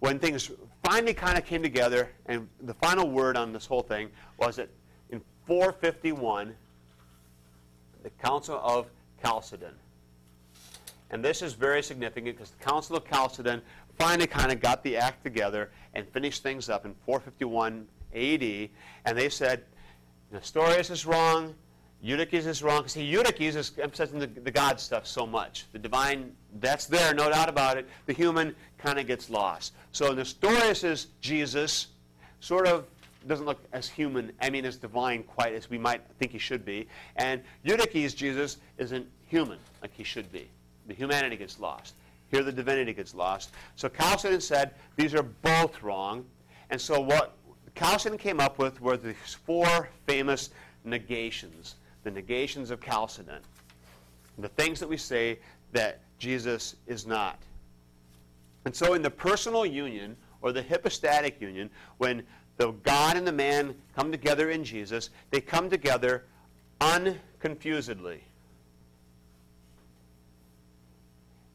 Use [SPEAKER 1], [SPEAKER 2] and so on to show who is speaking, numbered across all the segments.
[SPEAKER 1] when things finally kind of came together, and the final word on this whole thing was that in 451, the Council of Chalcedon. And this is very significant because the Council of Chalcedon finally kind of got the act together and finished things up in 451 AD. And they said, Nestorius is wrong, Eutyches is wrong. See, Eutyches is emphasizing the, the God stuff so much. The divine, that's there, no doubt about it. The human kind of gets lost. So Nestorius is Jesus, sort of doesn't look as human, I mean, as divine quite as we might think he should be. And Eutyches, Jesus, isn't human like he should be. The humanity gets lost. Here, the divinity gets lost. So Chalcedon said these are both wrong. And so what Chalcedon came up with were these four famous negations the negations of Chalcedon, the things that we say that Jesus is not. And so, in the personal union or the hypostatic union, when the God and the man come together in Jesus, they come together unconfusedly.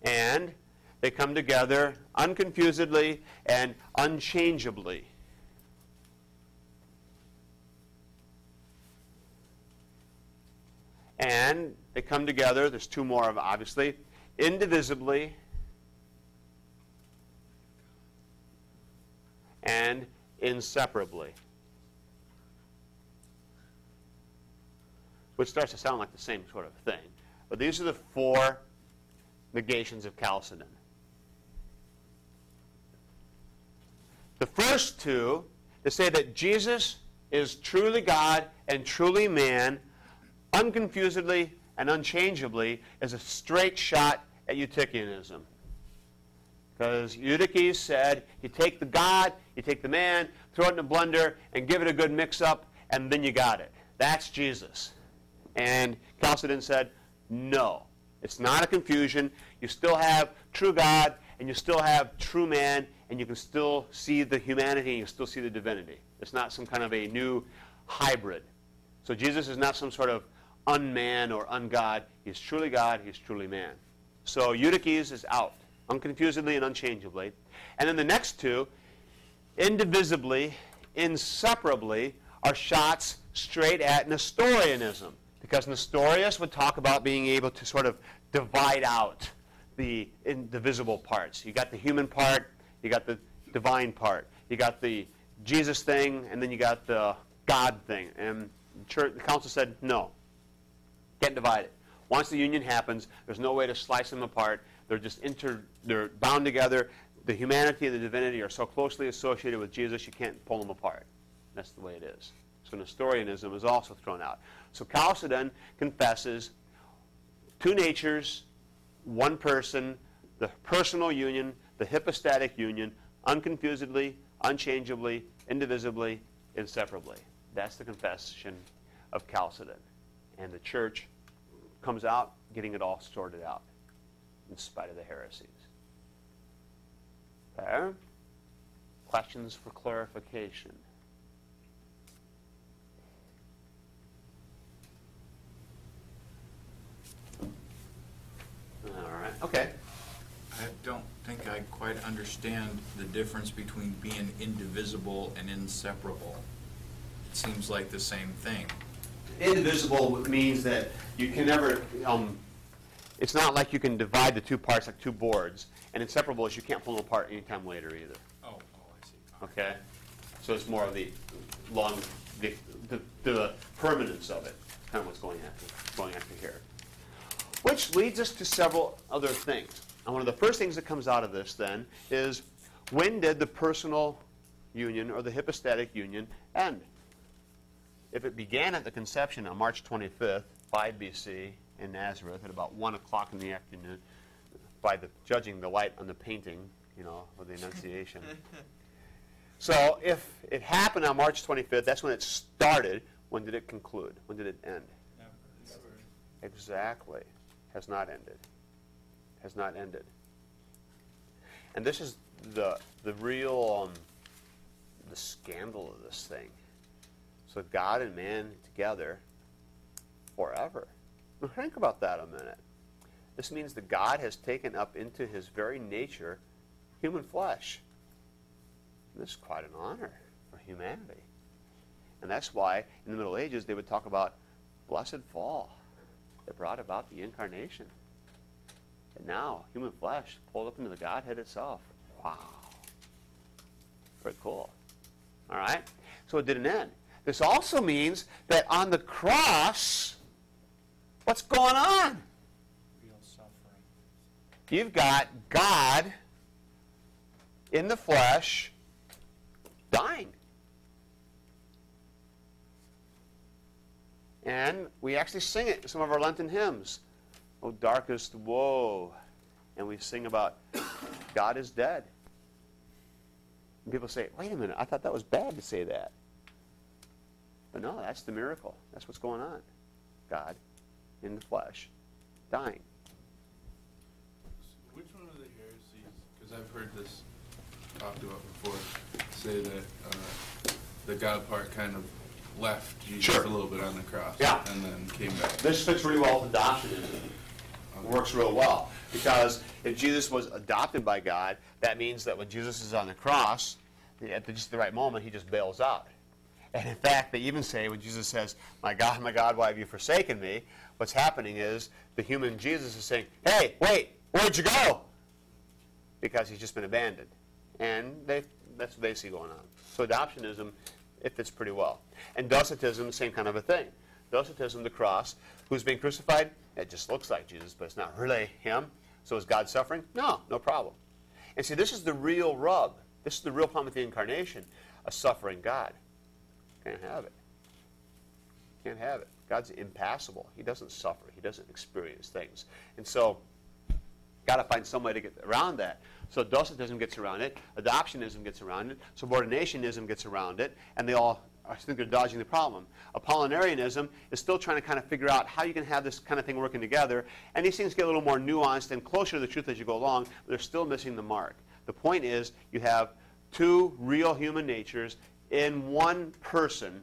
[SPEAKER 1] And they come together unconfusedly and unchangeably. And they come together, there's two more of obviously, indivisibly and inseparably. Which starts to sound like the same sort of thing. But these are the four negations of Chalcedon. The first two, to say that Jesus is truly God and truly man, unconfusedly and unchangeably is a straight shot at Eutychianism. Because Eutyches said, you take the God, you take the man, throw it in a blender, and give it a good mix up, and then you got it. That's Jesus. And Chalcedon said, no. It's not a confusion. You still have true God, and you still have true man, and you can still see the humanity, and you still see the divinity. It's not some kind of a new hybrid. So Jesus is not some sort of unman or ungod. He's truly God, he's truly man. So Eutyches is out, unconfusedly and unchangeably. And then the next two, indivisibly, inseparably, are shots straight at Nestorianism. Because Nestorius would talk about being able to sort of divide out the indivisible parts. You got the human part, you got the divine part, you got the Jesus thing, and then you got the God thing. And the, church, the council said, no, can't divide it. Once the union happens, there's no way to slice them apart. They're just inter, they're bound together. The humanity and the divinity are so closely associated with Jesus, you can't pull them apart. That's the way it is. So Nestorianism is also thrown out. So Chalcedon confesses two natures, one person, the personal union, the hypostatic union, unconfusedly, unchangeably, indivisibly, inseparably. That's the confession of Chalcedon. And the church comes out getting it all sorted out in spite of the heresies. Okay? Questions for clarification? All right. Okay.
[SPEAKER 2] I don't think I quite understand the difference between being indivisible and inseparable. It seems like the same thing
[SPEAKER 1] indivisible means that you can never, um, it's not like you can divide the two parts like two boards. And inseparable is you can't pull them apart anytime later either.
[SPEAKER 2] Oh, oh, I see.
[SPEAKER 1] Okay? So it's more of the long, the, the, the permanence of it, kind of what's going after, going after here. Which leads us to several other things. And one of the first things that comes out of this then is when did the personal union or the hypostatic union end? If it began at the conception on March 25th, 5 BC, in Nazareth at about 1 o'clock in the afternoon, by the judging the light on the painting, you know, of the Annunciation. so if it happened on March 25th, that's when it started. When did it conclude? When did it end?
[SPEAKER 2] Never.
[SPEAKER 1] Exactly. Has not ended. Has not ended. And this is the the real um, the scandal of this thing. So God and man together forever. Now think about that a minute. This means that God has taken up into his very nature human flesh. This is quite an honor for humanity. And that's why in the Middle Ages they would talk about blessed fall that brought about the incarnation. And now, human flesh pulled up into the Godhead itself. Wow. Pretty cool. All right? So it didn't end. This also means that on the cross, what's going on?
[SPEAKER 2] Real suffering.
[SPEAKER 1] You've got God in the flesh dying. And we actually sing it in some of our Lenten hymns. Oh, darkest woe. And we sing about God is dead. And people say, wait a minute, I thought that was bad to say that. But no, that's the miracle. That's what's going on. God in the flesh, dying.
[SPEAKER 3] Which one of the heresies, because I've heard this talked about before, say that uh, the God part kind of left Jesus
[SPEAKER 1] Sure.
[SPEAKER 3] a little bit on the cross
[SPEAKER 1] Yeah.
[SPEAKER 3] and then came back.
[SPEAKER 1] This fits really well with adoptionism. It works real well because if Jesus was adopted by God, that means that when Jesus is on the cross, at the, just the right moment, he just bails out. And in fact, they even say when Jesus says, "My God, my God, why have you forsaken me?" What's happening is the human Jesus is saying, "Hey, wait, where'd you go?" Because he's just been abandoned, and they, that's see going on. So adoptionism, it fits pretty well. And Docetism, same kind of a thing. Docetism, the cross, who's being crucified, it just looks like Jesus, but it's not really him. So is God suffering? No, no problem. And see, this is the real rub. This is the real problem with the incarnation a suffering God. Can't have it. Can't have it. God's impassible. He doesn't suffer, He doesn't experience things. And so, got to find some way to get around that. So Docetism gets around it, adoptionism gets around it, subordinationism gets around it, and they all I think they're dodging the problem. Apollinarianism is still trying to kind of figure out how you can have this kind of thing working together, and these things get a little more nuanced and closer to the truth as you go along, but they're still missing the mark. The point is you have two real human natures in one person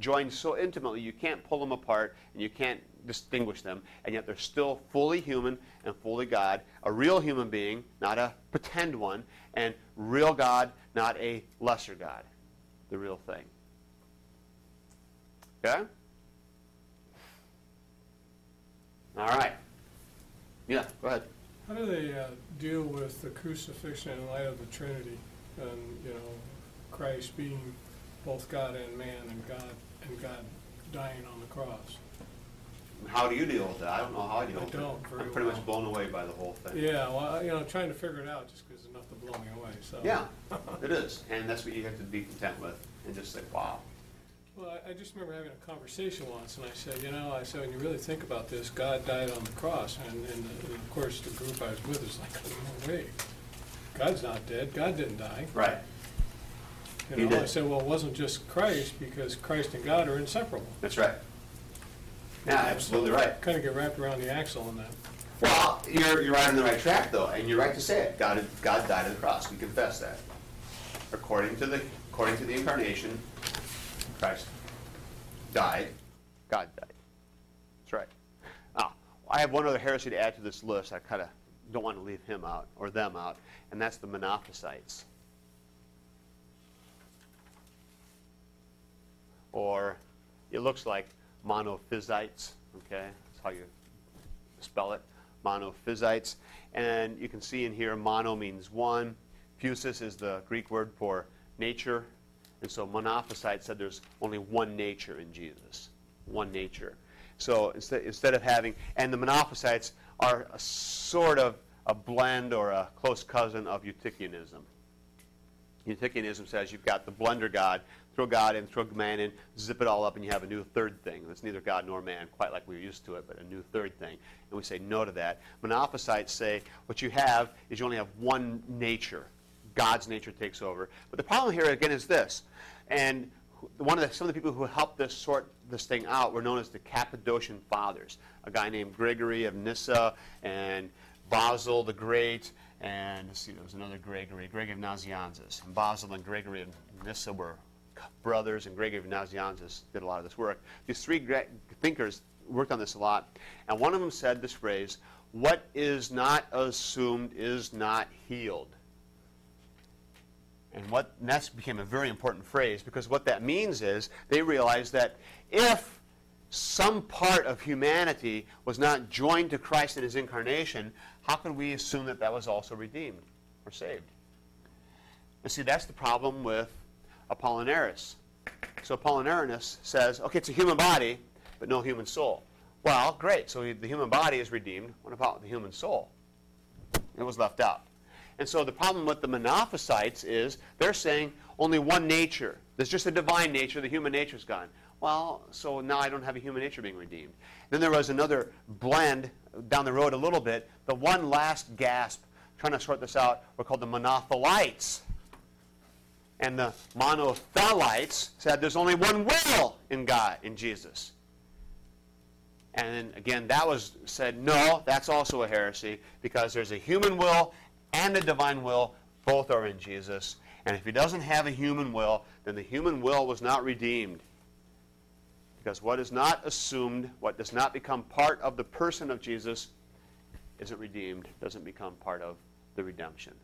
[SPEAKER 1] joined so intimately you can't pull them apart and you can't distinguish them, and yet they're still fully human and fully God, a real human being, not a pretend one, and real God, not a lesser God, the real thing. Okay? All right. Yeah, go ahead.
[SPEAKER 4] How do they uh, deal with the crucifixion in light of the Trinity and, you know, Christ being both God and man and God and God dying on the cross?
[SPEAKER 1] How do you deal with that? I don't know how I deal
[SPEAKER 4] I
[SPEAKER 1] with it.
[SPEAKER 4] don't very
[SPEAKER 1] I'm pretty much blown away by the whole thing.
[SPEAKER 4] Yeah, well, you know, trying to figure it out just because enough to blow me away, so.
[SPEAKER 1] Yeah, it is. And that's what you have to be content with and just say, wow.
[SPEAKER 4] Well, I- I just remember having a conversation once, and I said, you know, I said, when you really think about this, God died on the cross, and, and and of course, the group I was with was like, no way, God's not dead, God didn't die.
[SPEAKER 1] Right. He
[SPEAKER 4] You know, I
[SPEAKER 1] did.
[SPEAKER 4] said, well, it wasn't just Christ, because Christ and God are inseparable.
[SPEAKER 1] That's right. Yeah, absolutely right.
[SPEAKER 4] Kind of get wrapped around the axle on that.
[SPEAKER 1] Well, you're, you're right on the right track, though, and you're right to say it. God, God died on the cross. We confess that. According to the, according to the incarnation, Christ died. God died. That's right. Now, I have one other heresy to add to this list. I kind of don't want to leave him out or them out, and that's the Monophysites. Or it looks like monophysites, okay? That's how you spell it, monophysites. And you can see in here, mono means one. Physis is the Greek word for nature. And so monophysite said there's only one nature in Jesus, one nature. So instead, instead of having, and the monophysites are a sort of a blend or a close cousin of Eutychianism. Eutychianism says you've got the blender God, throw God in, throw man in, zip it all up, and you have a new third thing. That's neither God nor man, quite like we're used to it, but a new third thing. And we say no to that. Monophysites say what you have is you only have one nature. God's nature takes over. But the problem here, again, is this. And one of the, some of the people who helped this sort this thing out were known as the Cappadocian Fathers. A guy named Gregory of Nyssa and Basil the Great, and see, there was another Gregory, Gregory of Nazianzus. And Basil and Gregory of Nyssa were brothers, and Gregory of Nazianzus did a lot of this work. These three Gre- thinkers worked on this a lot, and one of them said this phrase, what is not assumed is not healed. And what and that became a very important phrase because what that means is they realized that if some part of humanity was not joined to Christ in his incarnation, how can we assume that that was also redeemed or saved? And see, that's the problem with Apollinaris. So Apollinaris says, okay, it's a human body, but no human soul. Well, great. So the human body is redeemed. What about the human soul? It was left out. And so the problem with the Monophysites is they're saying only one nature. There's just a divine nature. The human nature is gone. Well, so now I don't have a human nature being redeemed. Then there was another blend down the road a little bit. The one last gasp trying to sort this out were called the Monothelites. And the Monothelites said there's only one will in God, in Jesus. And again, that was said, no, that's also a heresy because there's a human will and a divine will. Both are in Jesus. And if he doesn't have a human will, then the human will was not redeemed. Because what is not assumed, what does not become part of the person of Jesus, isn't redeemed, doesn't become part of the redemption.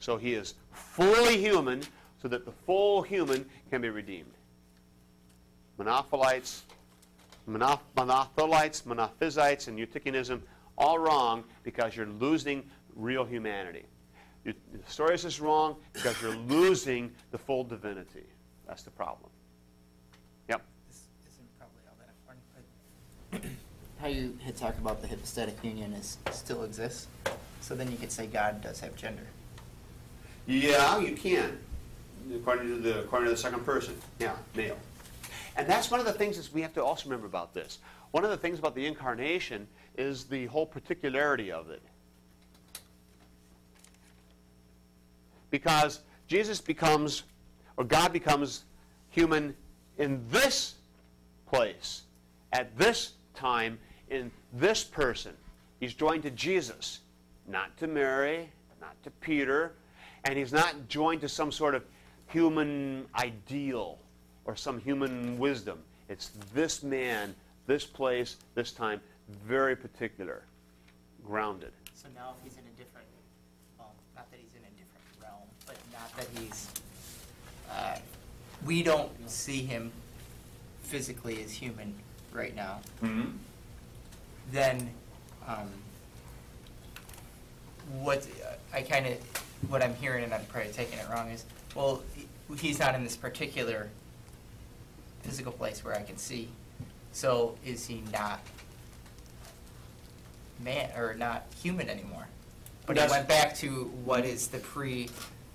[SPEAKER 1] So he is fully human so that the full human can be redeemed. Monophilites, Monoth- Monothelites, Monophysites, and Eutychianism, all wrong because you're losing real humanity. You, the Nestorius is wrong because you're losing the full divinity. That's the problem. Yep.
[SPEAKER 5] This isn't probably all that important, but how you had talked about the hypostatic union is still exists. So then you could say God does have gender.
[SPEAKER 1] Yeah, you can. According to the according to the second person. Yeah, male. And that's one of the things that we have to also remember about this. One of the things about the incarnation is the whole particularity of it. Because Jesus becomes, or God becomes human in this place, at this time, in this person. He's joined to Jesus, not to Mary, not to Peter, and he's not joined to some sort of human ideal or some human wisdom. It's this man, this place, this time, very particular, grounded.
[SPEAKER 5] So now if he's in a different, well, not that he's in a different realm, but not that he's, uh, we don't see him physically as human right now,
[SPEAKER 1] Mm-hmm.
[SPEAKER 5] then um, what I kind of what I'm hearing, and I'm probably taking it wrong, is well, he's not in this particular physical place where I can see. So is he not man or not human anymore? But he
[SPEAKER 1] That's-
[SPEAKER 5] went back to what is the pre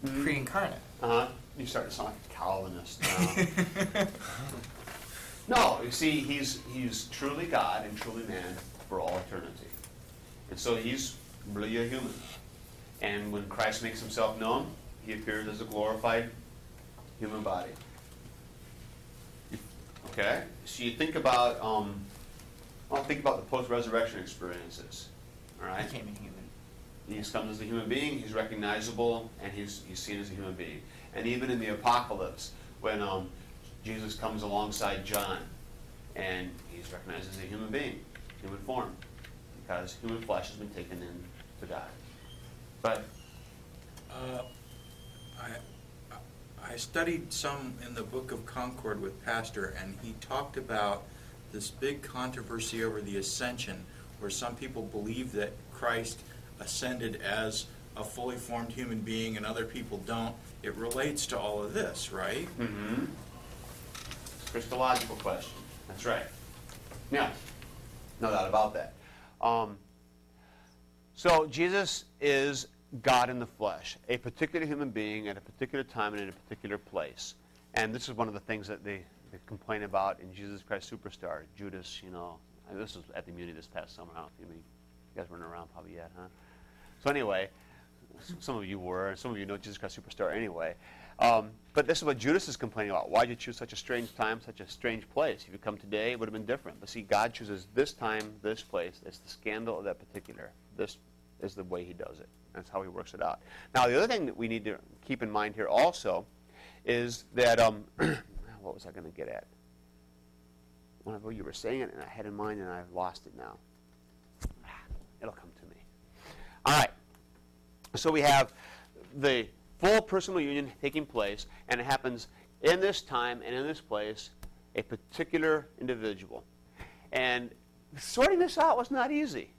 [SPEAKER 1] Mhm.
[SPEAKER 5] pre-incarnate.
[SPEAKER 1] Uh-huh. You start to sound like a Calvinist now. no, you see, he's, he's truly God and truly man for all eternity. And so he's really a human. And when Christ makes himself known, he appears as a glorified human body. Okay? So you think about, um, well, think about the post-resurrection experiences. All right?
[SPEAKER 5] Became a human.
[SPEAKER 1] He comes as a human being, he's recognizable, and he's, he's seen as a human being. And even in the apocalypse, when um, Jesus comes alongside John, and he's recognized as a human being, human form, because human flesh has been taken in to God. But,
[SPEAKER 2] Uh, I, I studied some in the Book of Concord with Pastor, and he talked about this big controversy over the ascension, where some people believe that Christ ascended as a fully formed human being and other people don't. It relates to all of this, right?
[SPEAKER 1] mm-hmm. Christological question. That's right. Yeah, no doubt about that. Um, so Jesus is God in the flesh, a particular human being at a particular time and in a particular place. And this is one of the things that they, they complain about in Jesus Christ Superstar. Judas, you know, this was at the Muny this past summer. I don't know if you, you guys weren't around probably yet, huh? So anyway, some of you were, and some of you know Jesus Christ Superstar anyway. Um, but this is what Judas is complaining about. Why did you choose such a strange time, such a strange place? If you come today, it would have been different. But see, God chooses this time, this place. It's the scandal of that particular. This is the way He does it. That's how He works it out. Now, the other thing that we need to keep in mind here also is that um, what was I going to get at? Well, you were saying it, and I had in mind, and I've lost it now. It'll come to me. All right. So we have the full personal union taking place, and it happens in this time and in this place, a particular individual. And sorting this out was not easy.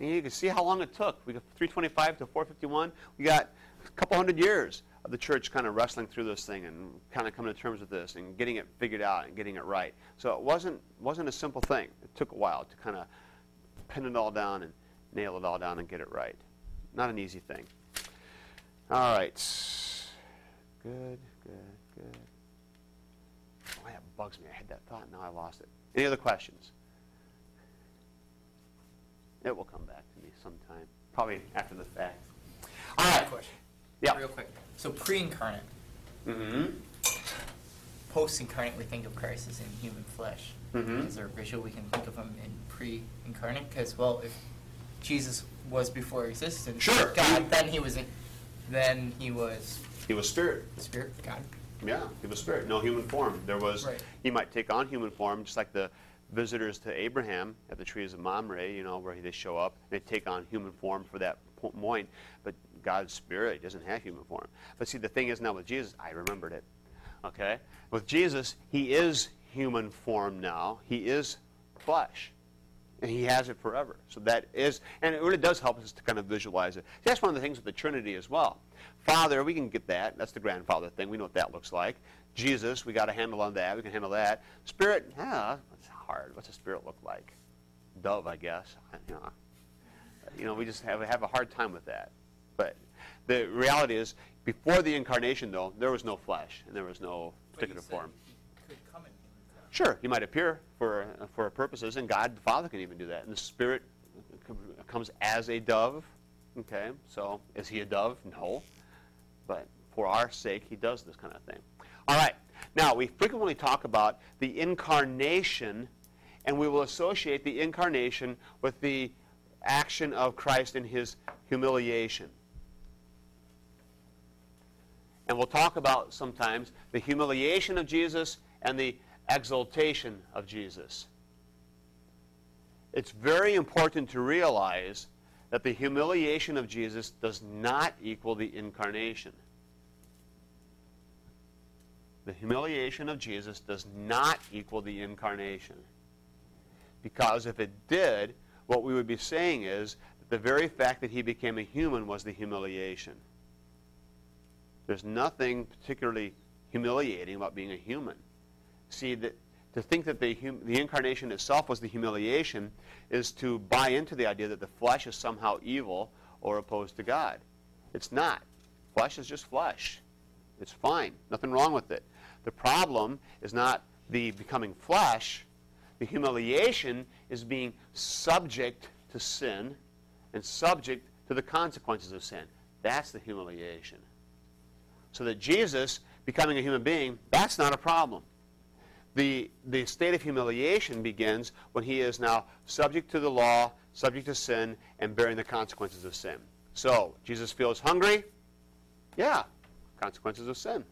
[SPEAKER 1] And you can see how long it took. We got 325 to 451. We got a couple hundred years of the church kind of wrestling through this thing and kind of coming to terms with this and getting it figured out and getting it right. So it wasn't wasn't a simple thing. It took a while to kind of pin it all down and nail it all down and get it right. Not an easy thing. All right. Good, good, good. Oh, that bugs me. I had that thought, now I lost it. Any other questions? It will come back to me sometime, probably after the fact. All right.
[SPEAKER 5] Question.
[SPEAKER 1] Yeah.
[SPEAKER 5] Real quick. So pre-incarnate,
[SPEAKER 1] Mm-hmm.
[SPEAKER 5] post-incarnate, we think of Christ as in human flesh.
[SPEAKER 1] Mhm.
[SPEAKER 5] Is there a visual we can think of him in pre-incarnate? Because well, if Jesus was before existence,
[SPEAKER 1] Sure.
[SPEAKER 5] God, then he was, in, then he was
[SPEAKER 1] He was spirit.
[SPEAKER 5] spirit, God.
[SPEAKER 1] Yeah, he was spirit. No human form. There was.
[SPEAKER 5] Right.
[SPEAKER 1] He might take on human form, just like the visitors to Abraham at the trees of Mamre. You know, where they show up, and they take on human form for that po- point. But God's spirit doesn't have human form. But see, the thing is now with Jesus, I remembered it. Okay, with Jesus, he is human form now. He is flesh. And he has it forever. So that is, and it really does help us to kind of visualize it. See, that's one of the things with the Trinity as well. Father, we can get that. That's the grandfather thing. We know what that looks like. Jesus, we got a handle on that. We can handle that. Spirit, yeah, hard. What's a spirit look like? Dove, I guess. You know, you know we just have, have a hard time with that. But the reality is, before the incarnation, though, there was no flesh and there was no particular form.
[SPEAKER 5] He could come in human form.
[SPEAKER 1] Sure, he might appear for for purposes, and God the Father can even do that. And the Spirit comes as a dove. Okay, so is he a dove? No, but for our sake, he does this kind of thing. All right. Now we frequently talk about the incarnation, and we will associate the incarnation with the action of Christ in his humiliation. And we'll talk about sometimes the humiliation of Jesus and the exaltation of Jesus. It's very important to realize that the humiliation of Jesus does not equal the incarnation. The humiliation of Jesus does not equal the incarnation. Because if it did, what we would be saying is that the very fact that he became a human was the humiliation. There's nothing particularly humiliating about being a human. See, that to think that the, hum, the incarnation itself was the humiliation is to buy into the idea that the flesh is somehow evil or opposed to God. It's not. Flesh is just flesh. It's fine. Nothing wrong with it. The problem is not the becoming flesh. The humiliation is being subject to sin and subject to the consequences of sin. That's the humiliation. So that Jesus becoming a human being, that's not a problem. The, the state of humiliation begins when he is now subject to the law, subject to sin, and bearing the consequences of sin. So, Jesus feels hungry? Yeah, consequences of sin.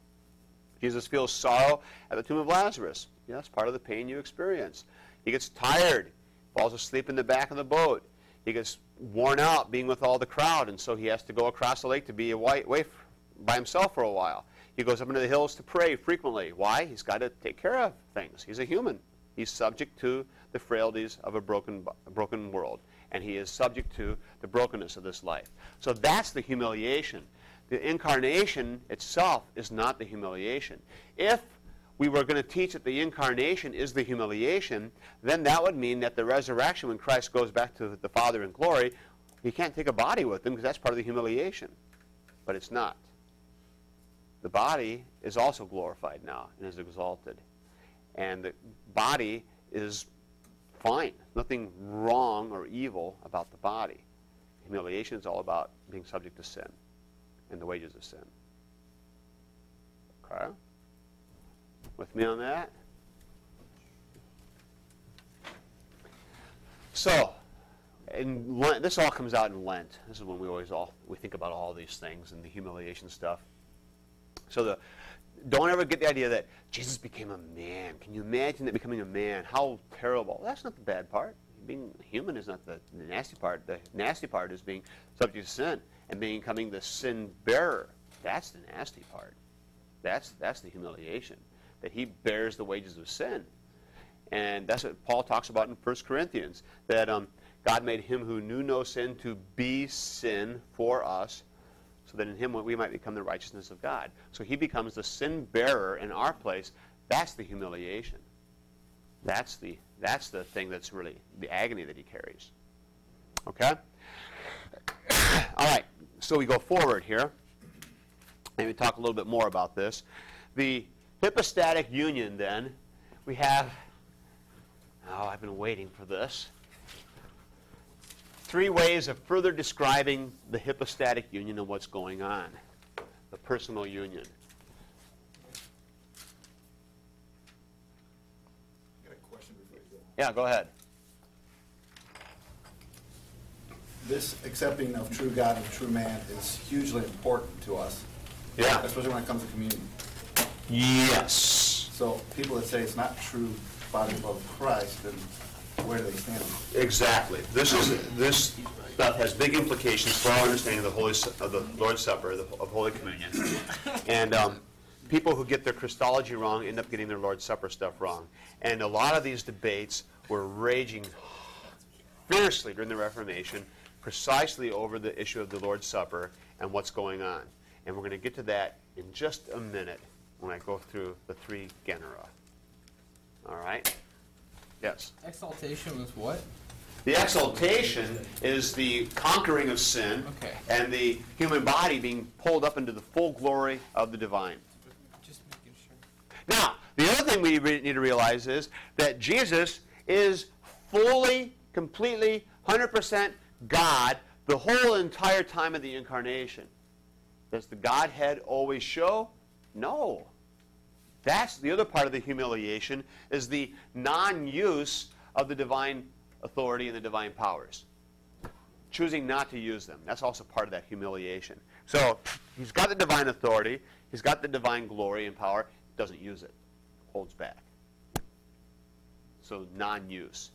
[SPEAKER 1] Jesus feels sorrow at the tomb of Lazarus. Yeah, that's part of the pain you experience. He gets tired, falls asleep in the back of the boat. He gets worn out being with all the crowd, and so he has to go across the lake to be away by himself for a while. He goes up into the hills to pray frequently. Why? He's got to take care of things. He's a human. He's subject to the frailties of a broken, broken world, and he is subject to the brokenness of this life. So that's the humiliation. The incarnation itself is not the humiliation. If we were going to teach that the incarnation is the humiliation, then that would mean that the resurrection, when Christ goes back to the Father in glory, he can't take a body with him because that's part of the humiliation. But it's not. The body is also glorified now and is exalted. And the body is fine. Nothing wrong or evil about the body. Humiliation is all about being subject to sin and the wages of sin. Okay? With me on that? So, in Lent, this all comes out in Lent. This is when we always all we think about all these things and the humiliation stuff. So the don't ever get the idea that Jesus became a man. Can you imagine that becoming a man? How terrible. That's not the bad part. Being human is not the, the nasty part. The nasty part is being subject to sin and becoming the sin bearer. That's the nasty part. That's, that's the humiliation, that he bears the wages of sin. And that's what Paul talks about in 1 Corinthians, that um, God made him who knew no sin to be sin for us, so that in him we might become the righteousness of God. So he becomes the sin bearer in our place. That's the humiliation. That's the, that's the thing that's really the agony that he carries. Okay? All right, so we go forward here, and we talk a little bit more about this. The hypostatic union, then, we have, oh, I've been waiting for this. Three ways of further describing the hypostatic union and what's going on, the personal union.
[SPEAKER 6] I got a question before you go.
[SPEAKER 1] Yeah, go ahead.
[SPEAKER 6] This accepting of true God and true man is hugely important to us,
[SPEAKER 1] Yeah.
[SPEAKER 6] especially when it comes to communion.
[SPEAKER 1] Yes.
[SPEAKER 6] So people that say it's not true body of Christ, then where do they stand?
[SPEAKER 1] Exactly. This is this stuff has big implications for our understanding of the Holy Su- of the Lord's Supper, the, of Holy Communion, and um, people who get their Christology wrong end up getting their Lord's Supper stuff wrong. And a lot of these debates were raging fiercely during the Reformation, precisely over the issue of the Lord's Supper and what's going on. And we're going to get to that in just a minute when I go through the three genera. All right? Yes.
[SPEAKER 7] Exaltation was what?
[SPEAKER 1] The exaltation is the conquering of sin
[SPEAKER 7] Okay.
[SPEAKER 1] and the human body being pulled up into the full glory of the divine.
[SPEAKER 7] Just making sure.
[SPEAKER 1] Now, the other thing we need to realize is that Jesus is fully, completely, 100% God the whole entire time of the incarnation. Does the Godhead always show? No. That's the other part of the humiliation is the non-use of the divine authority and the divine powers. Choosing not to use them. That's also part of that humiliation. So he's got the divine authority, he's got the divine glory and power, doesn't use it, holds back. So non-use.